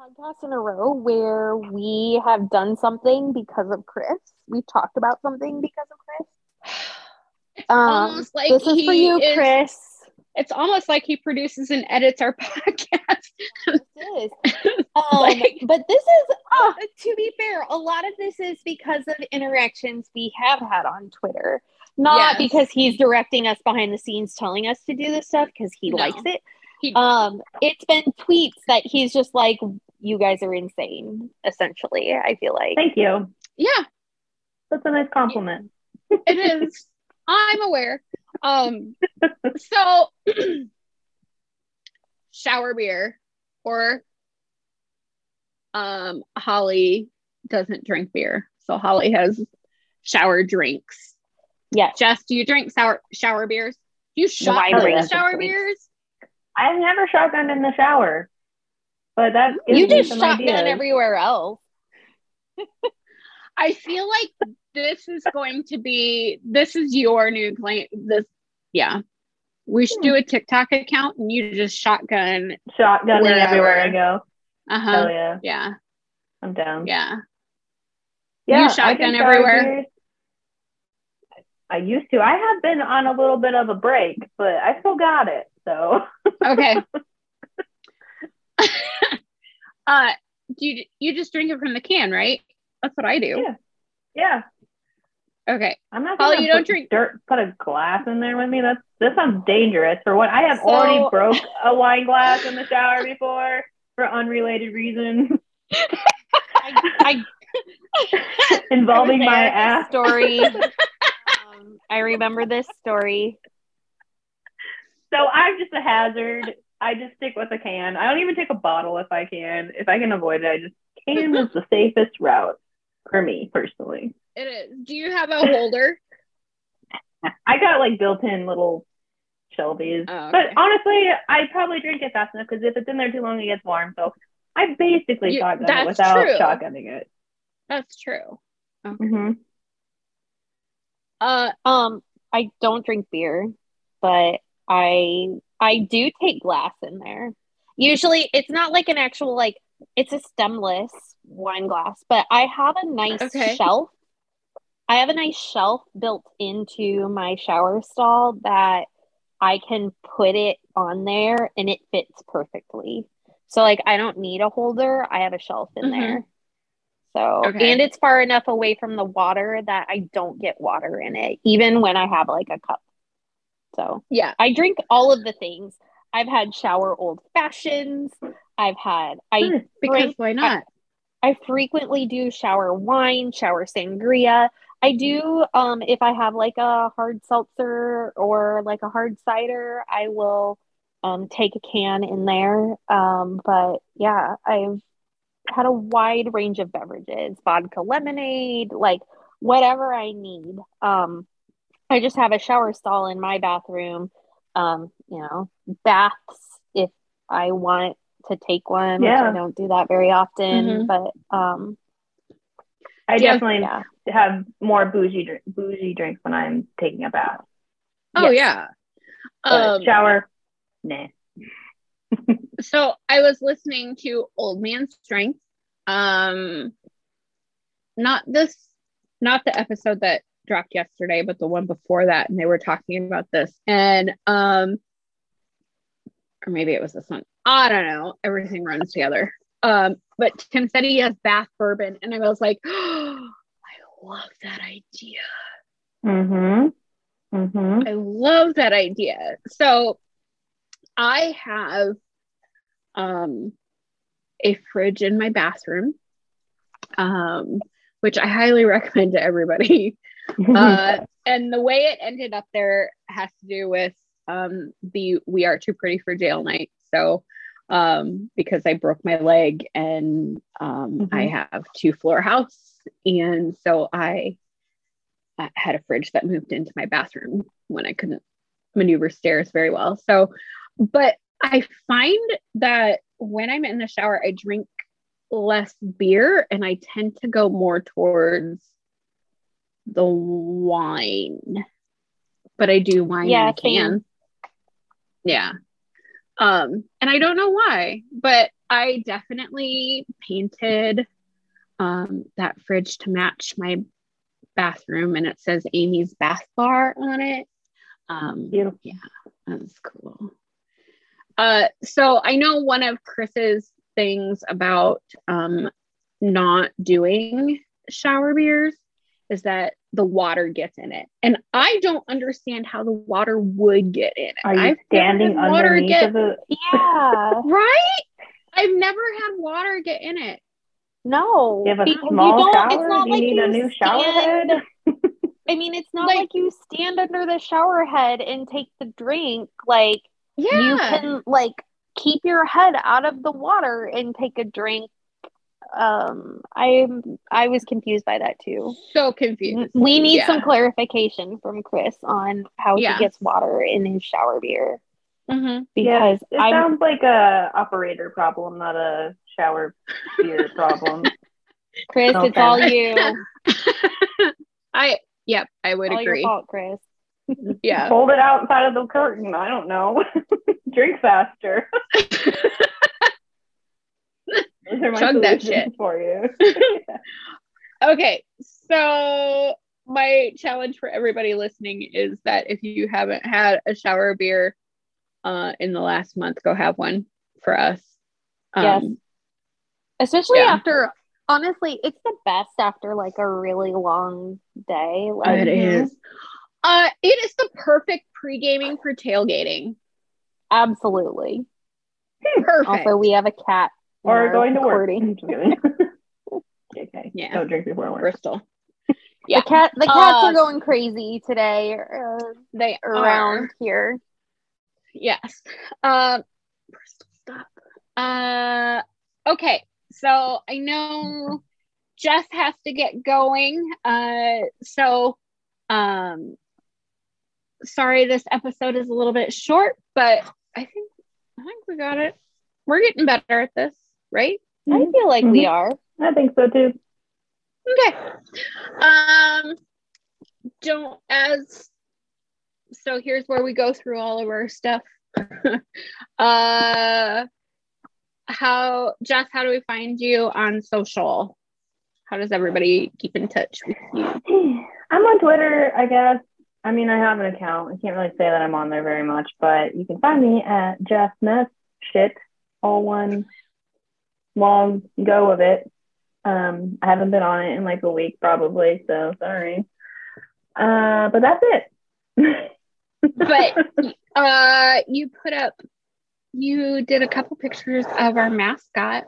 podcast in a row where we have done something because of Chris. We've talked about something because of Chris. Um, almost like this is for you, is- Chris. It's almost like he produces and edits our [LAUGHS] podcast. This is. [LAUGHS] Um, Like- but this is, uh, to be fair, a lot of this is because of interactions we have had on Twitter. Not Yes. because he's directing us behind the scenes, telling us to do this stuff because he No. likes it. He- Um, it's been tweets that he's just like, "You guys are insane." Essentially, I feel like. Thank you. yeah, That's a nice compliment. it is. I'm aware. Um, so [CLEARS THROAT] shower beer or um Holly doesn't drink beer. So Holly has shower drinks. Yeah. Jess, do you drink sour shower beers? Do you No, I shotgun drink shower beers? I've never shotgunned in the shower, but that gives You just shotgun ideas. everywhere else. I feel like this is going to be this is your new claim. This yeah. We should do a TikTok account and you just shotgun. shotgun Wherever. everywhere I go. Uh-huh. Hell yeah, Yeah. I'm down. Yeah. Yeah, You shotgun think everywhere? I used to. I have been on a little bit of a break, but I still got it. So Okay. [LAUGHS] uh, do you you just drink it from the can, right? That's what I do. Yeah. yeah, Okay. I'm not Holly, you don't drink- dirt. Put a glass in there with me. That's that sounds dangerous. For what I have So- already broke a wine glass in the shower before for unrelated reasons [LAUGHS] I, I [LAUGHS] involving I my ass. story. [LAUGHS] um, I remember this story. So I'm just a hazard. I just stick with a can. I don't even take a bottle if I can. If I can avoid it, I just can is the safest route for me personally. It is. Do you have a holder? I got like built-in little shelvies, Oh, okay. but honestly, I probably drink it fast enough because if it's in there too long, it gets warm. So I basically You- shotgun it without true. shotgunning it. That's true. hmm Uh, Um, I don't drink beer, but I I do take glass in there. Usually, it's not like an actual like it's a stemless wine glass, but I have a nice Okay. shelf. I have a nice shelf built into my shower stall that I can put it on there and it fits perfectly. So like I don't need a holder, I have a shelf in Mhm. there. So Okay. and it's far enough away from the water that I don't get water in it, even when I have like a cup. So yeah. I drink all of the things. I've had shower old fashions. I've had I Hmm. Because drink why not? I frequently do shower wine, shower sangria. I do um if I have like a hard seltzer or like a hard cider, I will um take a can in there. Um but yeah, I've had a wide range of beverages, vodka lemonade, like whatever I need. Um I just have a shower stall in my bathroom. Um, you know, baths if I want to take one, which Yeah. I don't do that very often, Mhm. but um I definitely yeah. have more bougie drink, bougie drinks when I'm taking a bath. Oh Yes. yeah. But Um, shower, nah. [LAUGHS] so I was listening to Old Man Strength. Um, not this, not the episode that dropped yesterday, but the one before that, and they were talking about this, and um, or maybe it was this one. I don't know. Everything runs together. Um, but Tim said he has bath bourbon, and I was like, [GASPS] I love that idea. Mm-hmm. Mm-hmm. I love that idea. So I have um a fridge in my bathroom. Um which I highly [LAUGHS] recommend to everybody. Uh [LAUGHS] and the way it ended up there has to do with um the we are too pretty for jail night. So um because I broke my leg and um I have two floor house and so I uh, had a fridge that moved into my bathroom when I couldn't maneuver stairs very well. So, but I find that when I'm in the shower, I drink less beer and I tend to go more towards the wine. But I do wine in Yeah, a can. Yeah. Um, and I don't know why, but I definitely painted um that fridge to match my bathroom and it says Amy's bath bar on it. Um, Beautiful. Yeah, that's cool. Uh, so I know one of Chris's things about um, not doing shower beers is that the water gets in it, and I don't understand how the water would get in it. Are you I've standing had water underneath get of the? [LAUGHS] yeah. [LAUGHS] right. I've never had water get in it. No, You have a small you shower? It's not Do you like need you a new shower stand- head? [LAUGHS] I mean, it's not Like- like, you stand under the shower head and take the drink. Like Yeah, you can like keep your head out of the water and take a drink. Um, I I was confused by that too. so confused. We need Yeah. some clarification from Chris on how Yeah. he gets water in his shower beer Mhm. Yeah, because it I'm sounds like a operator problem, not a shower beer [LAUGHS] problem. Chris. No it's all you. [LAUGHS] I yep, I would all your agree. fault, Chris. [LAUGHS] Yeah. Hold it outside of the curtain. I don't know. Drink faster. Those are my Chug that shit. for you. [LAUGHS] Okay, so my challenge for everybody listening is that if you haven't had a shower beer uh, in the last month, go have one for us. Um, Yes. Especially Yeah. after, honestly, it's the best after like a really long day. Like, It is. Uh, it is the perfect pre-gaming for tailgating. Absolutely. Perfect. Also, we have a cat. In or our going to work. recording. [LAUGHS] Just kidding. [LAUGHS] okay. Yeah. Don't drink before work. Bristol. Yeah. The cat, the cats Uh, are going crazy today uh, They around are. here. Yes. Um, Bristol, stop. Uh, okay. So I know Jess has to get going. Uh, so, um, sorry this episode is a little bit short, but I think I think we got it. We're getting better at this, right? I feel like we Mhm. are. I think so too. Okay. Um, don't as so here's where we go through all of our stuff. [LAUGHS] uh, how Jess? How do we find you on social? How does everybody keep in touch with you? [SIGHS] I'm on Twitter, I guess. I mean, I have an account. I can't really say that I'm on there very much, but you can find me at Jeff Smith. Shit, all one long go of it. Um, I haven't been on it in like a week probably, so sorry. Uh, but that's it. [LAUGHS] But uh, you put up, you did a couple pictures of our mascot.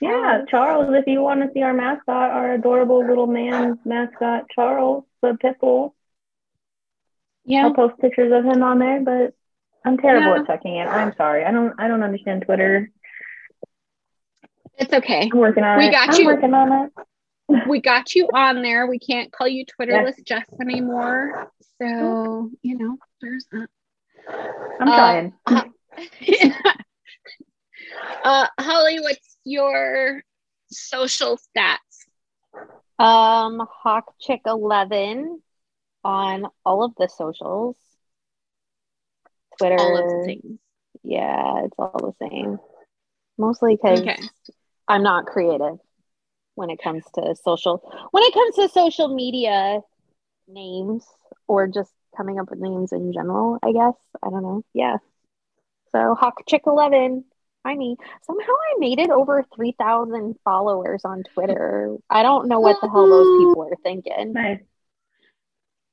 yeah, Charles, if you want to see our mascot, our adorable little man mascot, Charles, the pit bull. Yeah. I'll post pictures of him on there, but I'm terrible Yeah. at checking it. I'm sorry. I don't I don't understand Twitter. It's okay. I'm working on We it. got I'm you. working on it. [LAUGHS] we got you on there. We can't call you Twitterless Yes. Jess anymore. So, you know, there's that. I'm Uh, trying. [LAUGHS] uh, Holly, what's your social stats? Um, Hawk Chick Eleven on all of the socials. Twitter. All of the things. Yeah, it's all the same. Mostly because Okay. I'm not creative when it comes to social. When it comes to social media names or just coming up with names in general, I guess. I don't know. Yeah. So Hawk Chick Eleven. I mean, somehow I made it over three thousand followers on Twitter. I don't know what the hell those people are thinking. Nice.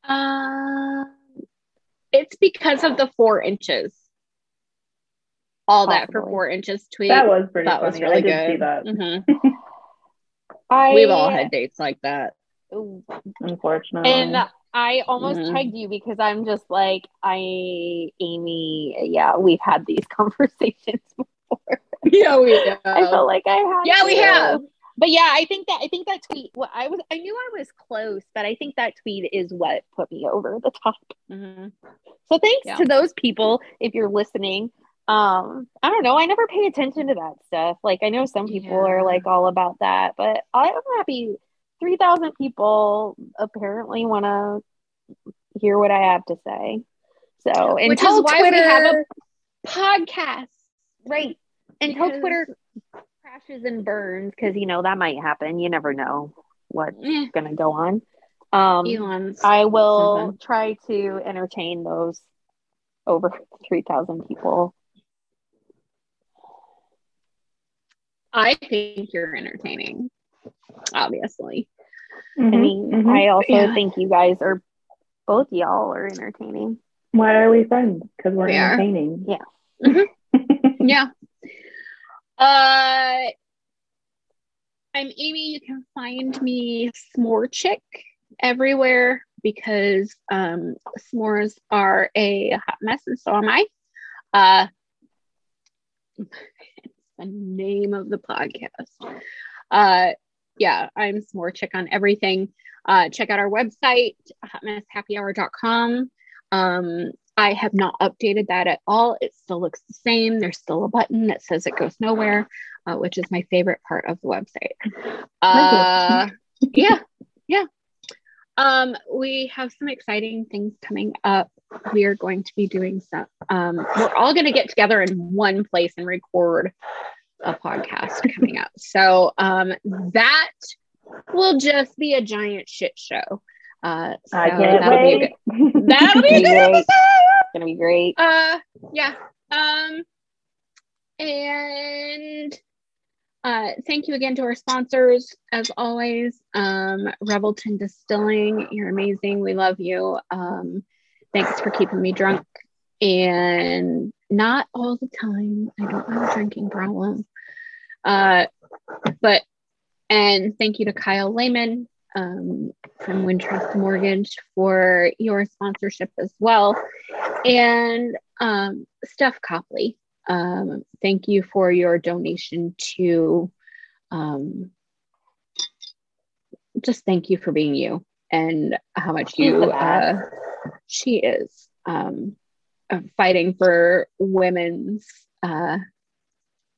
Uh, it's because of the four inches. All that for four inches tweet. That was pretty that funny. was really I good. see that. Mhm. I, We've all had dates like that. Unfortunately. And I almost Mhm. tagged you because I'm just like, I, Amy, yeah, we've had these [LAUGHS] conversations before. Yeah, we [LAUGHS] have. I felt like I had. Yeah, we have. But yeah, I think that I think that tweet. Well, I was I knew I was close, but I think that tweet is what put me over the top. Mhm. So thanks Yeah. to those people if you're listening. Um, I don't know. I never pay attention to that stuff. Like I know some people Yeah. are like all about that, but I'm happy. Three thousand people apparently want to hear what I have to say. So Which until is why Twitter, we have a podcast. right? Until Because- Twitter crashes and burns, because you know that might happen. You never know what's Eh, gonna go on. Um, Elon's. I will something. try to entertain those over [LAUGHS] three thousand people. I think you're entertaining. Obviously. I Mhm, mean, mhm. I also Yeah. think you guys are both y'all are entertaining. Why are we friends? Because we're We are. entertaining. Yeah. [LAUGHS] Yeah. Uh, I'm Amy. You can find me S'more Chick everywhere because um, s'mores are a hot mess, and so am I. Uh, the name of the podcast. Uh, yeah, I'm S'more Chick on everything. Uh, check out our website, hotmesshappyhour.com. Um, I have not updated that at all. It still looks the same. There's still a button that says it goes nowhere, uh, which is my favorite part of the website. Uh, [LAUGHS] yeah, yeah. Um, we have some exciting things coming up. We are going to be doing some. Um, we're all going to get together in one place and record a podcast coming up. So um, that will just be a giant shit show. Uh, so I can't that'll be a good- that'll be a [LAUGHS] good Great. episode. It's gonna be great. Uh, yeah. Um, and uh, thank you again to our sponsors, as always. Um, Revelton Distilling, you're amazing. We love you. Um, thanks for keeping me drunk, and not all the time. I don't have a drinking problem. Uh, but and thank you to Kyle Lehman um, from Wintrust Mortgage for your sponsorship as well. And um, Steph Copley, um, thank you for your donation to um, just thank you for being you and how much you uh. She is um, uh, fighting for women's uh,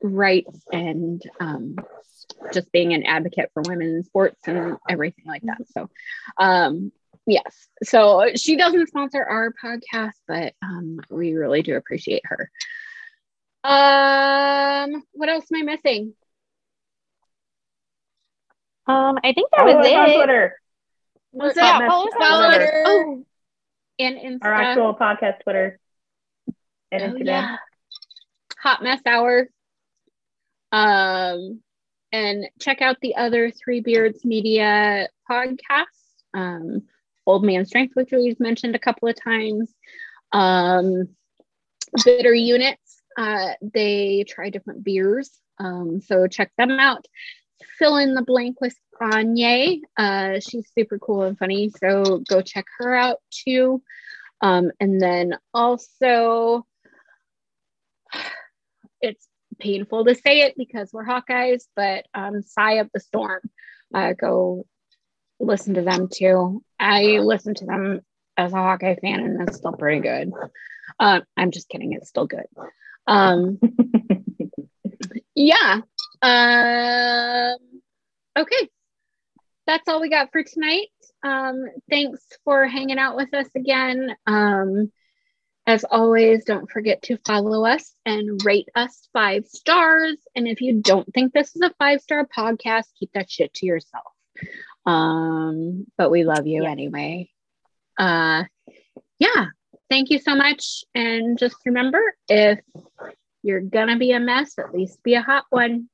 rights and um, just being an advocate for women in sports and everything like that. So, um, yes. So she doesn't sponsor our podcast, but um, we really do appreciate her. Um, what else am I missing? Um, I think that Follow was us on it. Twitter. Was Yeah, it? follow us on Twitter. Oh, and Insta. Our actual podcast Twitter and Oh, Instagram. yeah. Hot Mess Hour. Um, and check out the other Three Beards Media podcasts. Um, Old Man Strength, which we've mentioned a couple of times. Um, Bitter Units. Uh, they try different beers. Um, so check them out. Fill in the blank with Kanye. Uh, she's super cool and funny. So go check her out too. Um, and then also, [SIGHS] it's painful to say it because we're Hawkeyes, but um, Sigh of the Storm, uh, go listen to them too. I listen to them as a Hawkeye fan, and it's still pretty good. Uh, I'm just kidding, it's still good. Um, [LAUGHS] yeah. Um, okay. That's all we got for tonight. Um, thanks for hanging out with us again. Um, as always, don't forget to follow us and rate us five stars. And if you don't think this is a five star podcast, keep that shit to yourself. Um, but we love you Yes. anyway. Uh, yeah. Thank you so much. And just remember if you're gonna be a mess, at least be a hot one.